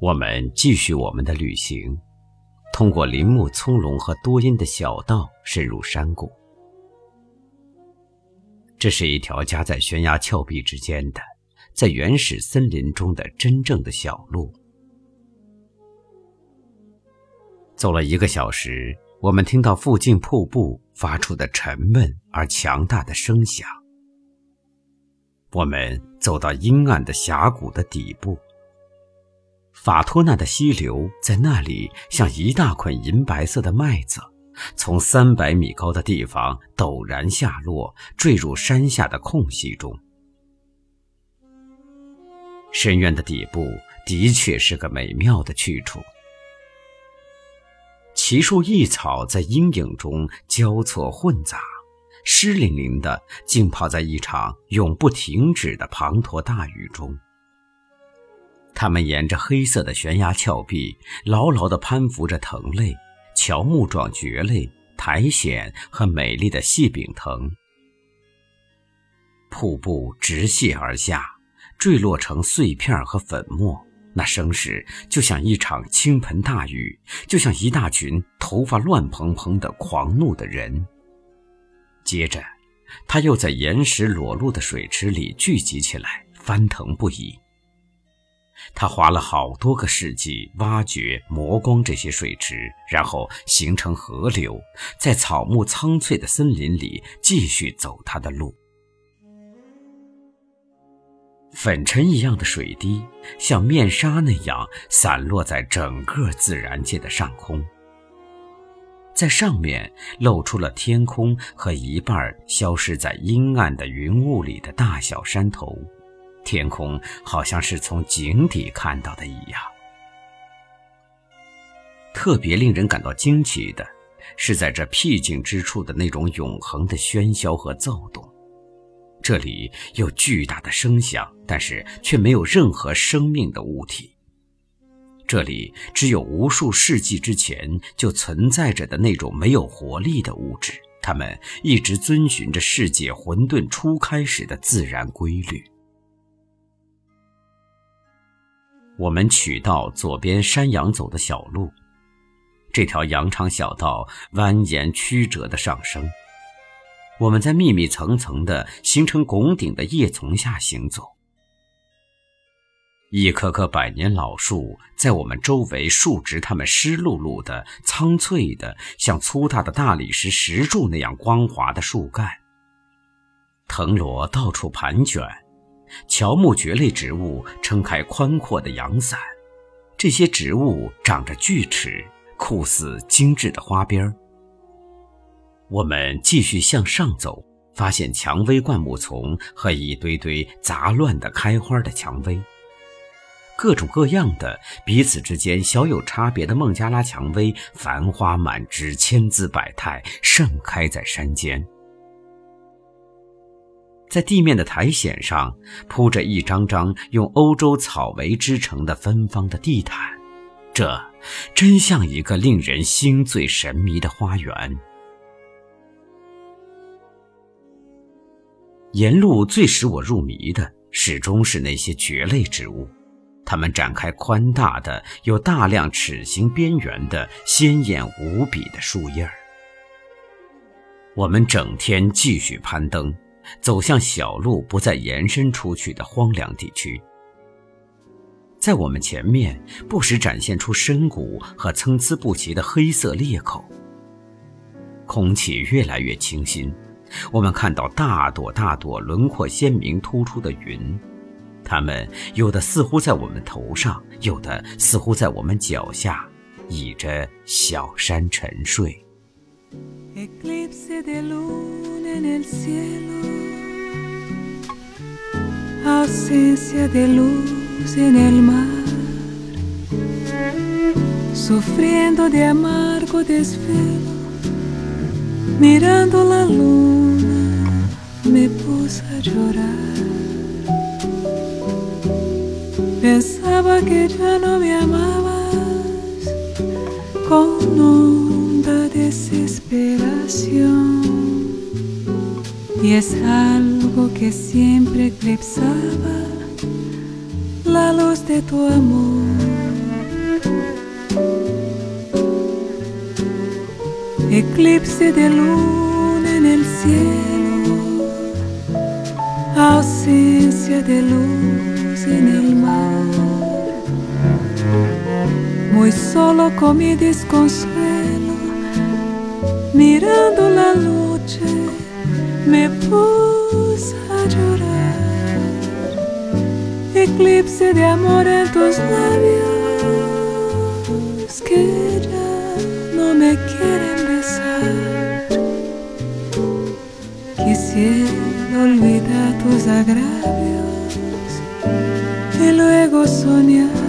我们继续我们的旅行，通过林木葱茏和多阴的小道深入山谷。这是一条夹在悬崖峭壁之间的，在原始森林中的真正的小路。走了一个小时，我们听到附近瀑布发出的沉闷而强大的声响。我们走到阴暗的峡谷的底部。法托纳的溪流在那里像一大捆银白色的麦子，从三百米高的地方陡然下落，坠入山下的空隙中。深渊的底部的确是个美妙的去处，奇树异草在阴影中交错混杂，湿淋淋的浸泡在一场永不停止的滂沱大雨中。他们沿着黑色的悬崖峭壁，牢牢地攀附着藤类、乔木状蕨类、苔藓和美丽的细柄藤。瀑布直泻而下，坠落成碎片和粉末，那声势就像一场倾盆大雨，就像一大群头发乱蓬蓬的狂怒的人。接着，它又在岩石裸露的水池里聚集起来，翻腾不已。他划了好多个世纪挖掘、磨光这些水池，然后形成河流，在草木苍翠的森林里继续走他的路。粉尘一样的水滴像面纱那样散落在整个自然界的上空，在上面露出了天空和一半消失在阴暗的云雾里的大小山头。天空好像是从井底看到的一样。特别令人感到惊奇的是，在这僻静之处的那种永恒的喧嚣和躁动。这里有巨大的声响，但是却没有任何生命的物体。这里只有无数世纪之前就存在着的那种没有活力的物质，它们一直遵循着世界混沌初开始的自然规律。我们取道左边山羊走的小路，这条羊肠小道蜿蜒曲折的上升。我们在密密层层的形成拱顶的叶丛下行走，一棵棵百年老树在我们周围竖直它们湿漉漉的、苍翠的，像粗大的大理石石柱那样光滑的树干。藤萝到处盘卷。乔木蕨类植物撑开宽阔的阳伞，这些植物长着锯齿，酷似精致的花边我们继续向上走，发现蔷薇灌木丛和一堆堆杂乱的开花的蔷薇，各种各样的、彼此之间小有差别的孟加拉蔷薇，繁花满枝，千姿百态，盛开在山间。在地面的苔藓上铺着一张张用欧洲草围织成的芬芳的地毯，这真像一个令人心醉神迷的花园。沿路最使我入迷的，始终是那些蕨类植物，它们展开宽大的、有大量齿形边缘的、鲜艳无比的树叶儿。我们整天继续攀登。走向小路不再延伸出去的荒凉地区，在我们前面不时展现出深谷和参差不齐的黑色裂口。空气越来越清新，我们看到大朵大朵轮廓鲜明突出的云，它们有的似乎在我们头上，有的似乎在我们脚下，倚着小山沉睡。Ausencia de luz en el mar, sufriendo de amargo desvelo, mirando la luna me puse a llorar. Pensaba que ya no me amabas con honda desesperación y es algo que siempre eclipsaba la luz de tu amor. eclipse de luna en el cielo, ausencia de luz en el mar. Muy solo con mi desconsuelo, mirando la noche, me puse llorar. Eclipse de amor en tus labios que ya no me quieren besar. Quisiera olvidar tus agravios y luego soñar.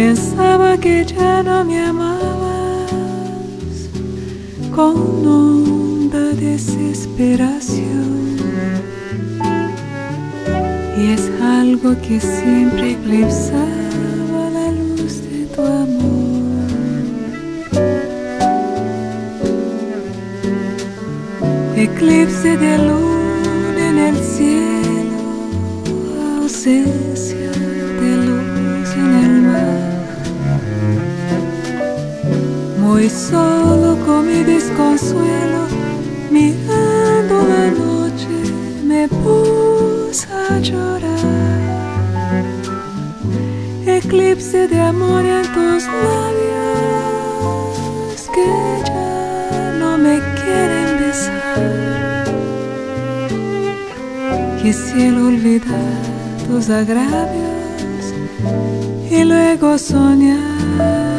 Pensaba que ya no me amabas con honda desesperación. Y es algo que siempre eclipsaba la luz de tu amor. Eclipse de luna en el cielo, ausencia solo con mi desconsuelo, mirando la noche, me puse a llorar. Eclipse de amor en tus labios que ya no me quieren besar. Quisiera olvidar tus agravios y luego soñar.